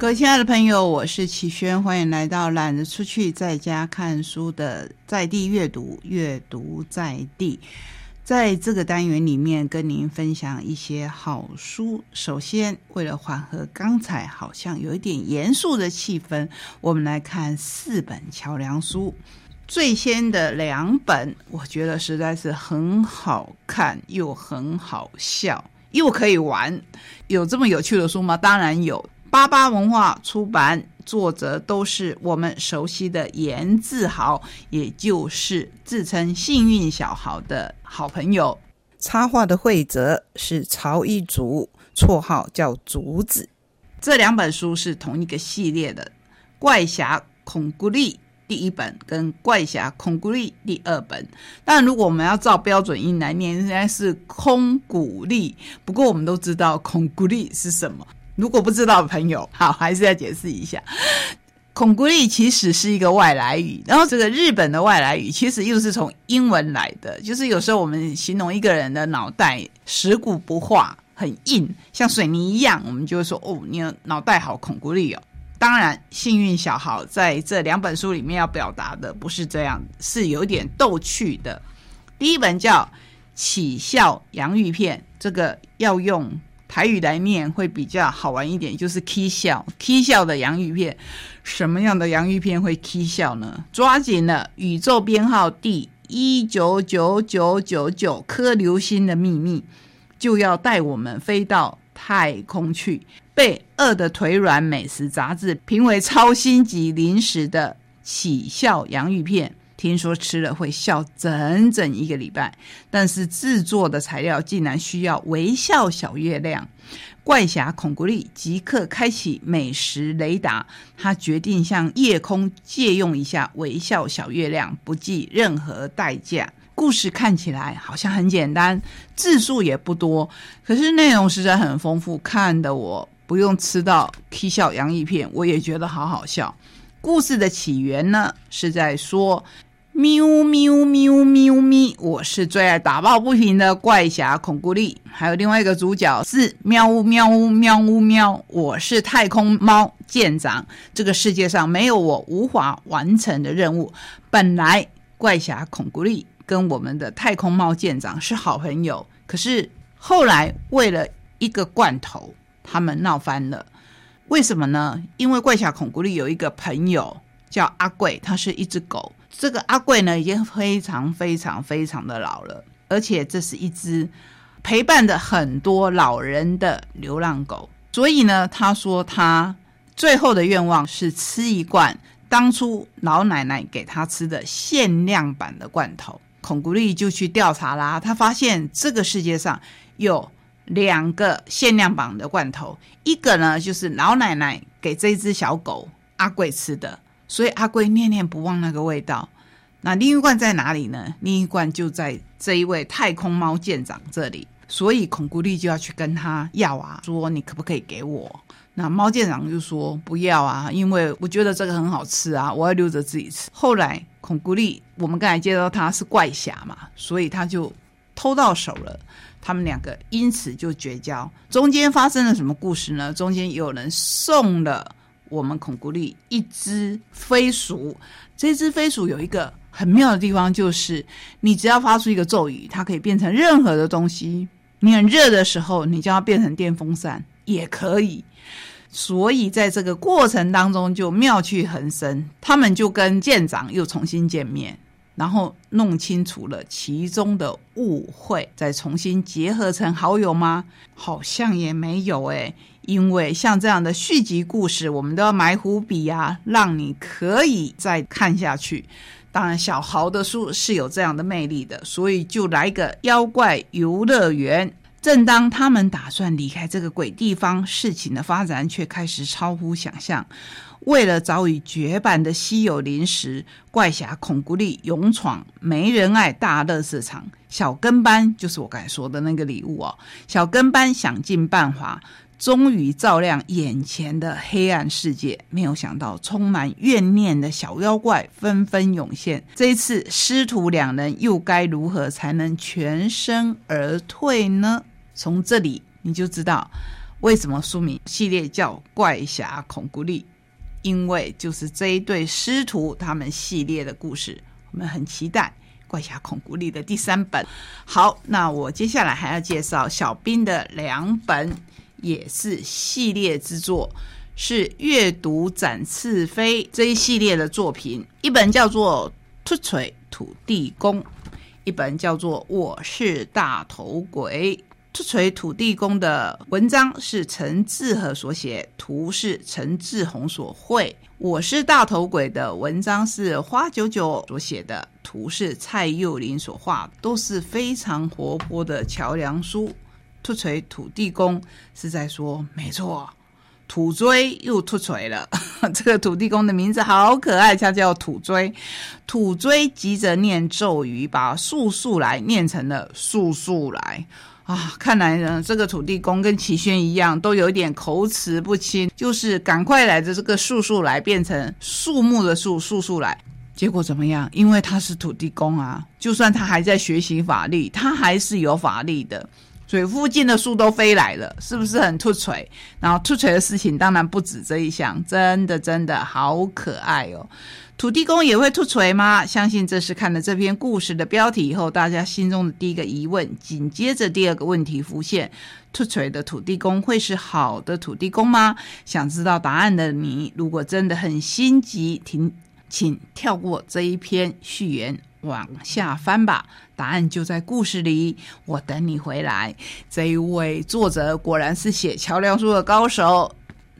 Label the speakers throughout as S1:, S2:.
S1: 各位亲爱的朋友，我是启轩，欢迎来到懒得出去在家看书的在地阅读，阅读在地。在这个单元里面，跟您分享一些好书。首先，为了缓和刚才好像有一点严肃的气氛，我们来看四本桥梁书。最先的两本，我觉得实在是很好看，又很好笑，又可以玩。有这么有趣的书吗？当然有。八八文化出版，作者都是我们熟悉的严志豪，也就是自称幸运小豪的好朋友。插画的绘者是曹一竹，绰号叫竹子。这两本书是同一个系列的，《怪侠孔古力》第一本跟《怪侠孔古力》第二本。但如果我们要照标准音来念，应该是空古力。不过我们都知道孔古力是什么。如果不知道的朋友，好，还是要解释一下，孔古力其实是一个外来语，然后这个日本的外来语其实又是从英文来的，就是有时候我们形容一个人的脑袋石骨不化，很硬，像水泥一样，我们就会说哦，你脑袋好孔古力哦。当然，幸运小豪在这两本书里面要表达的不是这样，是有点逗趣的。第一本叫《起笑洋芋片》，这个要用。台语来念会比较好玩一点，就是 “k 笑 ”，“k 笑”的洋芋片，什么样的洋芋片会 “k 笑”呢？抓紧了宇宙编号第一九九九九九颗流星的秘密，就要带我们飞到太空去。被饿的腿软美食杂志评为超星级零食的起笑洋芋片。听说吃了会笑整整一个礼拜，但是制作的材料竟然需要微笑小月亮。怪侠孔古力即刻开启美食雷达，他决定向夜空借用一下微笑小月亮，不计任何代价。故事看起来好像很简单，字数也不多，可是内容实在很丰富，看得我不用吃到啼笑洋芋片，我也觉得好好笑。故事的起源呢，是在说。喵喵喵喵咪！我是最爱打抱不平的怪侠孔古力，还有另外一个主角是喵呜喵呜喵呜喵。我是太空猫舰长，这个世界上没有我无法完成的任务。本来怪侠孔古力跟我们的太空猫舰长是好朋友，可是后来为了一个罐头，他们闹翻了。为什么呢？因为怪侠孔古力有一个朋友叫阿贵，他是一只狗。这个阿贵呢，已经非常非常非常的老了，而且这是一只陪伴着很多老人的流浪狗，所以呢，他说他最后的愿望是吃一罐当初老奶奶给他吃的限量版的罐头。孔古力就去调查啦，他发现这个世界上有两个限量版的罐头，一个呢就是老奶奶给这只小狗阿贵吃的。所以阿贵念念不忘那个味道，那另一罐在哪里呢？另一罐就在这一位太空猫舰长这里，所以孔古力就要去跟他要啊，说你可不可以给我？那猫舰长就说不要啊，因为我觉得这个很好吃啊，我要留着自己吃。后来孔古力，我们刚才介绍他是怪侠嘛，所以他就偷到手了，他们两个因此就绝交。中间发生了什么故事呢？中间有人送了。我们孔古力一只飞鼠，这只飞鼠有一个很妙的地方，就是你只要发出一个咒语，它可以变成任何的东西。你很热的时候，你就要变成电风扇也可以。所以在这个过程当中就妙趣横生。他们就跟舰长又重新见面，然后弄清楚了其中的误会，再重新结合成好友吗？好像也没有诶。因为像这样的续集故事，我们都要埋伏笔啊，让你可以再看下去。当然，小豪的书是有这样的魅力的，所以就来个妖怪游乐园。正当他们打算离开这个鬼地方，事情的发展却开始超乎想象。为了早已绝版的稀有零食，怪侠孔古力勇闯没人爱大乐市场。小跟班就是我刚才说的那个礼物哦。小跟班想尽办法。终于照亮眼前的黑暗世界，没有想到充满怨念的小妖怪纷纷涌现。这一次师徒两人又该如何才能全身而退呢？从这里你就知道，为什么书名系列叫《怪侠孔古力》？因为就是这一对师徒他们系列的故事，我们很期待《怪侠孔古力》的第三本。好，那我接下来还要介绍小兵的两本，也是系列之作，是阅读展翅飞这一系列的作品。一本叫做《突锤土地公》，一本叫做《我是大头鬼》。出锤土地公的文章是陈志和所写，图是陈志宏所绘。我是大头鬼的文章是花九九所写的，图是蔡佑林所画，都是非常活泼的桥梁书。突锤土地公是在说，没错，土锥又突锤了。这个土地公的名字好可爱，他叫土锥。土锥急着念咒语，把速速来念成了速速来。啊，看来呢，这个土地公跟齐宣一样，都有点口齿不清，就是赶快来的这个树树来变成树木的树树树来，结果怎么样？因为他是土地公啊，就算他还在学习法力，他还是有法力的，所以附近的树都飞来了，是不是很突锤？然后突锤的事情当然不止这一项，真的真的好可爱哦。土地公也会吐锤吗？相信这是看了这篇故事的标题以后，大家心中的第一个疑问。紧接着第二个问题浮现：吐锤的土地公会是好的土地公吗？想知道答案的你，如果真的很心急，停，请跳过这一篇序言，往下翻吧。答案就在故事里，我等你回来。这一位作者果然是写桥梁书的高手。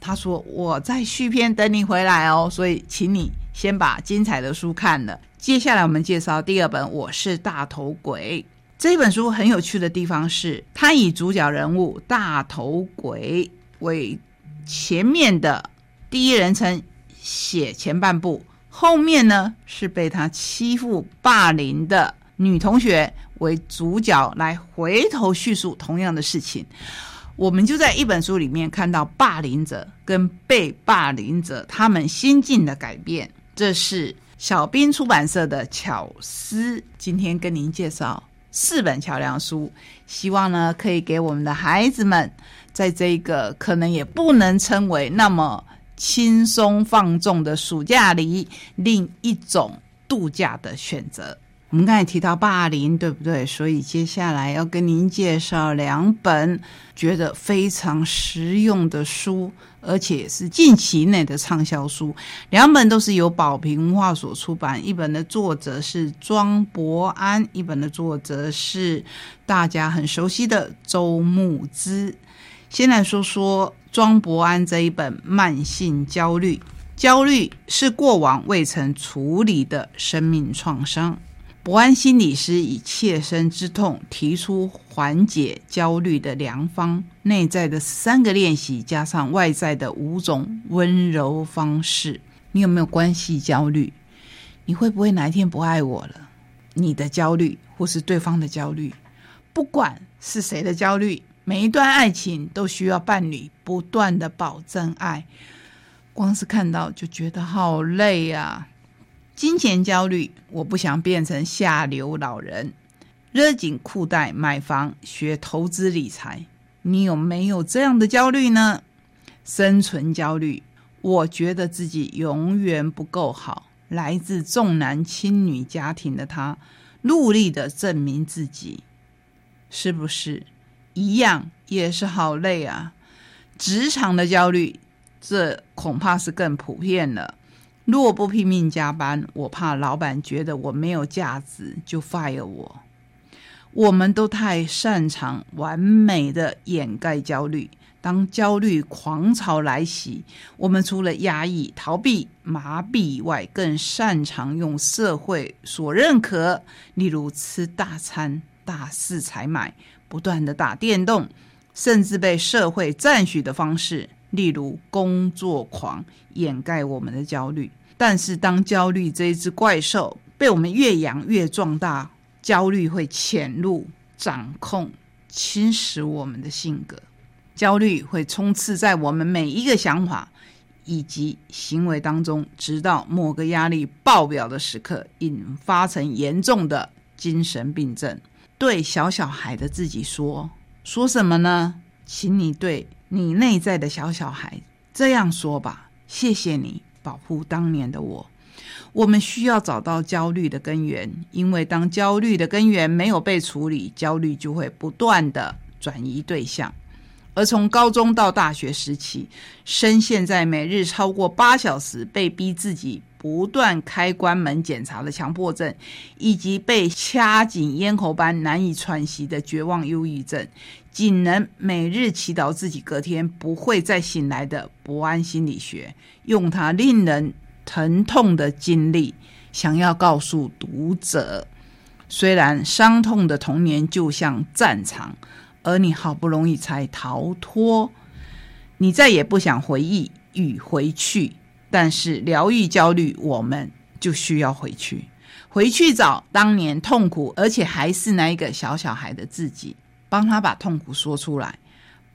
S1: 他说：“我在续篇等你回来哦，所以请你。”先把精彩的书看了，接下来我们介绍第二本《我是大头鬼》这本书。很有趣的地方是，它以主角人物大头鬼为前面的第一人称写前半部，后面呢是被他欺负霸凌的女同学为主角来回头叙述同样的事情。我们就在一本书里面看到霸凌者跟被霸凌者他们心境的改变。这是小兵出版社的巧思，今天跟您介绍四本桥梁书，希望呢可以给我们的孩子们，在这个可能也不能称为那么轻松放纵的暑假里，另一种度假的选择。我们刚才提到霸凌，对不对？所以接下来要跟您介绍两本觉得非常实用的书，而且是近期内的畅销书。两本都是由宝瓶文化所出版，一本的作者是庄博安，一本的作者是大家很熟悉的周牧之。先来说说庄博安这一本《慢性焦虑》，焦虑是过往未曾处理的生命创伤。博安心理师以切身之痛提出缓解焦虑的良方，内在的三个练习加上外在的五种温柔方式。你有没有关系焦虑？你会不会哪一天不爱我了？你的焦虑或是对方的焦虑，不管是谁的焦虑，每一段爱情都需要伴侣不断的保证爱。光是看到就觉得好累啊！金钱焦虑，我不想变成下流老人。勒紧裤带买房学投资理财，你有没有这样的焦虑呢？生存焦虑，我觉得自己永远不够好。来自重男轻女家庭的他，努力的证明自己，是不是一样也是好累啊？职场的焦虑，这恐怕是更普遍了。若不拼命加班，我怕老板觉得我没有价值就 fire 我。我们都太擅长完美的掩盖焦虑，当焦虑狂潮来袭，我们除了压抑、逃避、麻痹以外，更擅长用社会所认可，例如吃大餐、大肆采买、不断的打电动，甚至被社会赞许的方式，例如工作狂，掩盖我们的焦虑。但是，当焦虑这一只怪兽被我们越养越壮大，焦虑会潜入、掌控、侵蚀我们的性格。焦虑会冲刺在我们每一个想法以及行为当中，直到某个压力爆表的时刻，引发成严重的精神病症。对小小孩的自己说：“说什么呢？请你对你内在的小小孩这样说吧：“谢谢你保护当年的我。”我们需要找到焦虑的根源，因为当焦虑的根源没有被处理，焦虑就会不断的转移对象。而从高中到大学时期，深陷在每日超过八小时被逼自己不断开关门检查的强迫症，以及被掐紧咽喉般难以喘息的绝望忧郁症，仅能每日祈祷自己隔天不会再醒来的不安心理学，用它令人。疼痛的经历，想要告诉读者：虽然伤痛的童年就像战场，而你好不容易才逃脱，你再也不想回忆与回去。但是疗愈焦虑，我们就需要回去，回去找当年痛苦，而且还是那一个小小孩的自己，帮他把痛苦说出来，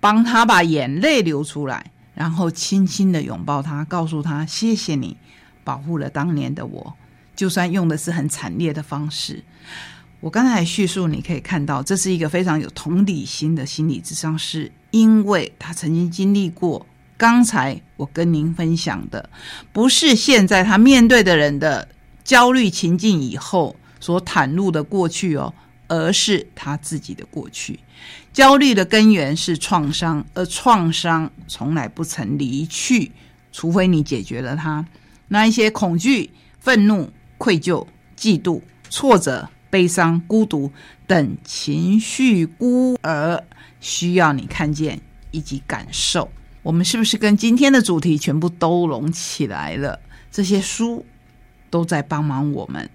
S1: 帮他把眼泪流出来，然后轻轻的拥抱他，告诉他：谢谢你。保护了当年的我，就算用的是很惨烈的方式。我刚才叙述，你可以看到，这是一个非常有同理心的心理智商师，因为他曾经经历过刚才我跟您分享的，不是现在他面对的人的焦虑情境以后所袒露的过去哦，而是他自己的过去。焦虑的根源是创伤，而创伤从来不曾离去，除非你解决了它。那一些恐惧、愤怒、愧疚、嫉妒、挫折、悲伤、孤独等情绪孤儿，需要你看见以及感受。我们是不是跟今天的主题全部都拢起来了？这些书都在帮忙我们。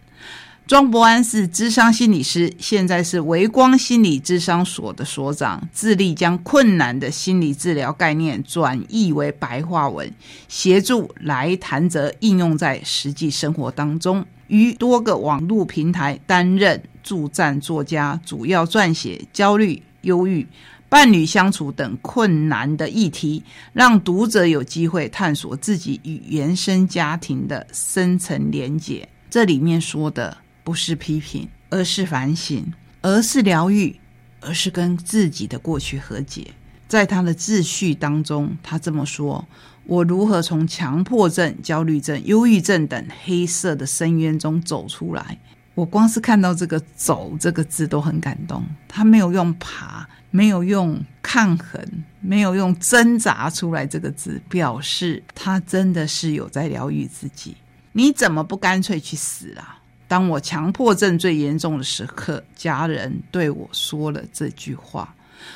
S1: 庄伯安是智商心理师，现在是维光心理智商所的所长，致力将困难的心理治疗概念转译为白话文，协助来谈者应用在实际生活当中。于多个网络平台担任助战作家，主要撰写焦虑、忧郁、伴侣相处等困难的议题，让读者有机会探索自己与原生家庭的深层连结。这里面说的。不是批评，而是反省，而是疗愈，而是跟自己的过去和解。在他的秩序当中，他这么说：“我如何从强迫症、焦虑症、忧郁症等黑色的深渊中走出来？”我光是看到这个“走”这个字都很感动。他没有用爬，没有用抗衡，没有用挣扎出来这个字，表示他真的是有在疗愈自己。你怎么不干脆去死啊？当我强迫症最严重的时刻，家人对我说了这句话。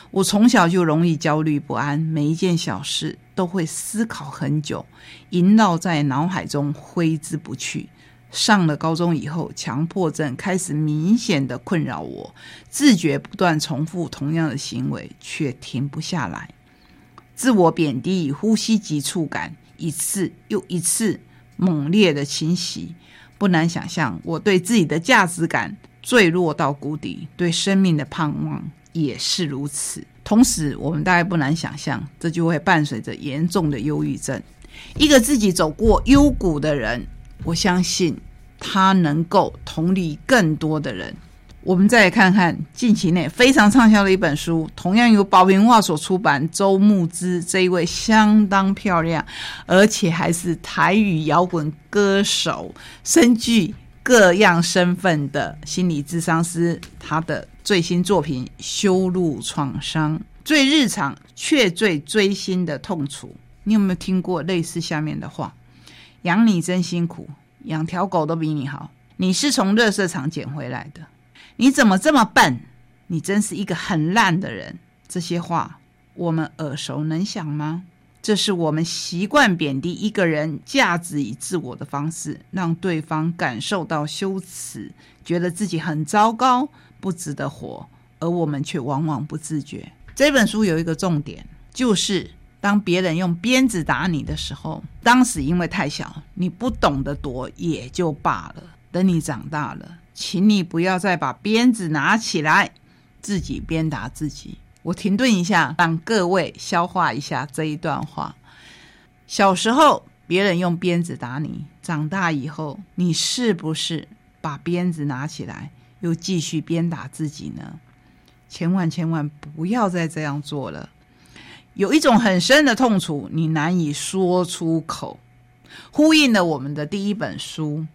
S1: 我从小就容易焦虑不安，每一件小事都会思考很久，萦绕在脑海中挥之不去。上了高中以后，强迫症开始明显的困扰我，自觉不断重复同样的行为，却停不下来。自我贬低与呼吸急促感，一次又一次猛烈的侵袭。不难想象，我对自己的价值感坠落到谷底，对生命的盼望也是如此。同时，我们大概不难想象，这就会伴随着严重的忧郁症。一个自己走过幽谷的人，我相信他能够同理更多的人。我们再来看看近期内非常畅销的一本书，同样由宝瓶文化所出版。周牧之这一位相当漂亮，而且还是台语摇滚歌手，身具各样身份的心理智商师。他的最新作品《修路创伤》，最日常却最锥心的痛楚。你有没有听过类似下面的话？养你真辛苦，养条狗都比你好。你是从垃圾场捡回来的。你怎么这么笨？你真是一个很烂的人。这些话我们耳熟能详吗？这是我们习惯贬低一个人价值与自我的方式，让对方感受到羞耻，觉得自己很糟糕，不值得活，而我们却往往不自觉。这本书有一个重点，就是当别人用鞭子打你的时候，当时因为太小，你不懂得躲也就罢了。等你长大了。请你不要再把鞭子拿起来，自己鞭打自己。我停顿一下，让各位消化一下这一段话。小时候别人用鞭子打你，长大以后你是不是把鞭子拿起来又继续鞭打自己呢？千万千万不要再这样做了。有一种很深的痛楚，你难以说出口，呼应了我们的第一本书，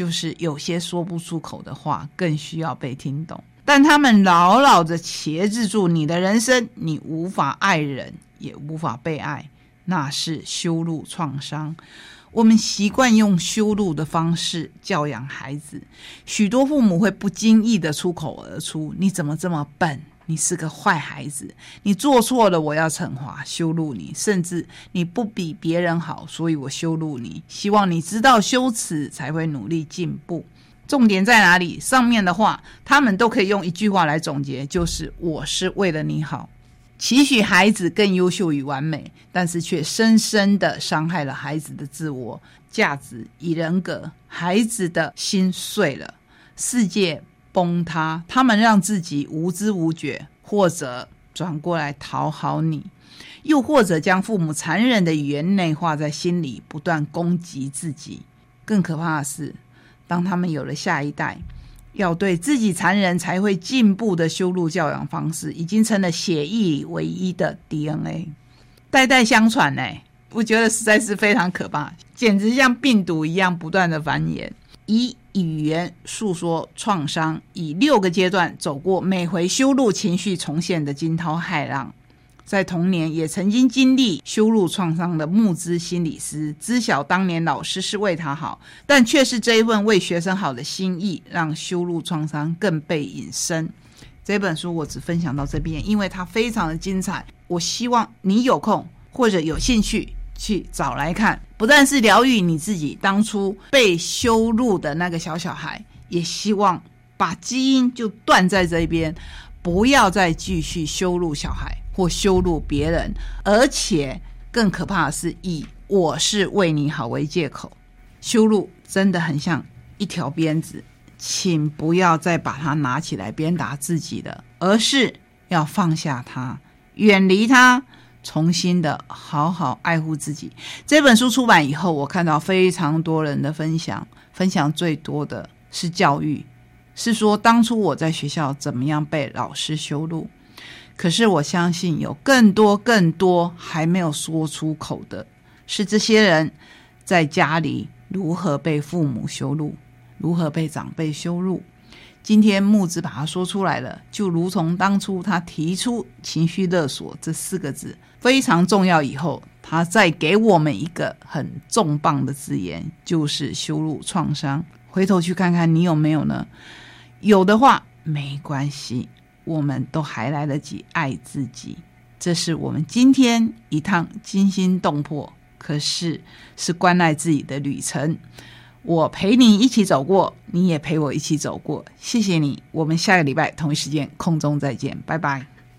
S1: 就是有些说不出口的话，更需要被听懂。但他们牢牢的钳制住你的人生，你无法爱人，也无法被爱，那是羞辱创伤。我们习惯用羞辱的方式教养孩子，许多父母会不经意的出口而出：“你怎么这么笨？你是个坏孩子，你做错了，我要惩罚、羞辱你，甚至你不比别人好，所以我羞辱你，希望你知道羞耻，才会努力进步。”重点在哪里？上面的话，他们都可以用一句话来总结，就是“我是为了你好”。期许孩子更优秀与完美，但是却深深的伤害了孩子的自我价值与人格。孩子的心碎了，世界崩塌。他们让自己无知无觉，或者转过来讨好你，又或者将父母残忍的语言内化在心里，不断攻击自己。更可怕的是，当他们有了下一代。要对自己残忍才会进步的修路教养方式，已经成了血液唯一的 DNA，代代相传呢。我觉得实在是非常可怕，简直像病毒一样不断的繁衍。以语言诉说创伤，以六个阶段走过每回修路情绪重现的惊涛骇浪。在童年也曾经经历羞辱创伤的木之心理师，知晓当年老师是为他好，但却是这一份为学生好的心意，让羞辱创伤更被引申。这本书我只分享到这边，因为它非常的精彩。我希望你有空或者有兴趣去找来看，不但是疗愈你自己当初被羞辱的那个小小孩，也希望把基因就断在这边，不要再继续羞辱小孩。或羞辱别人，而且更可怕的是以“我是为你好”为借口羞辱，真的很像一条鞭子，请不要再把它拿起来鞭打自己的，而是要放下它，远离它，重新的好好爱护自己。这本书出版以后，我看到非常多人的分享，分享最多的是教育，是说当初我在学校怎么样被老师羞辱。可是我相信有更多更多还没有说出口的，是这些人在家里如何被父母羞辱，如何被长辈羞辱。今天木子把它说出来了，就如同当初他提出“情绪勒索”这四个字非常重要，以后他再给我们一个很重磅的字眼，就是羞辱创伤。回头去看看你有没有呢？有的话没关系。我们都还来得及爱自己，这是我们今天一趟惊心动魄，可是是关爱自己的旅程。我陪你一起走过，你也陪我一起走过。谢谢你，我们下个礼拜同一时间空中再见，拜拜。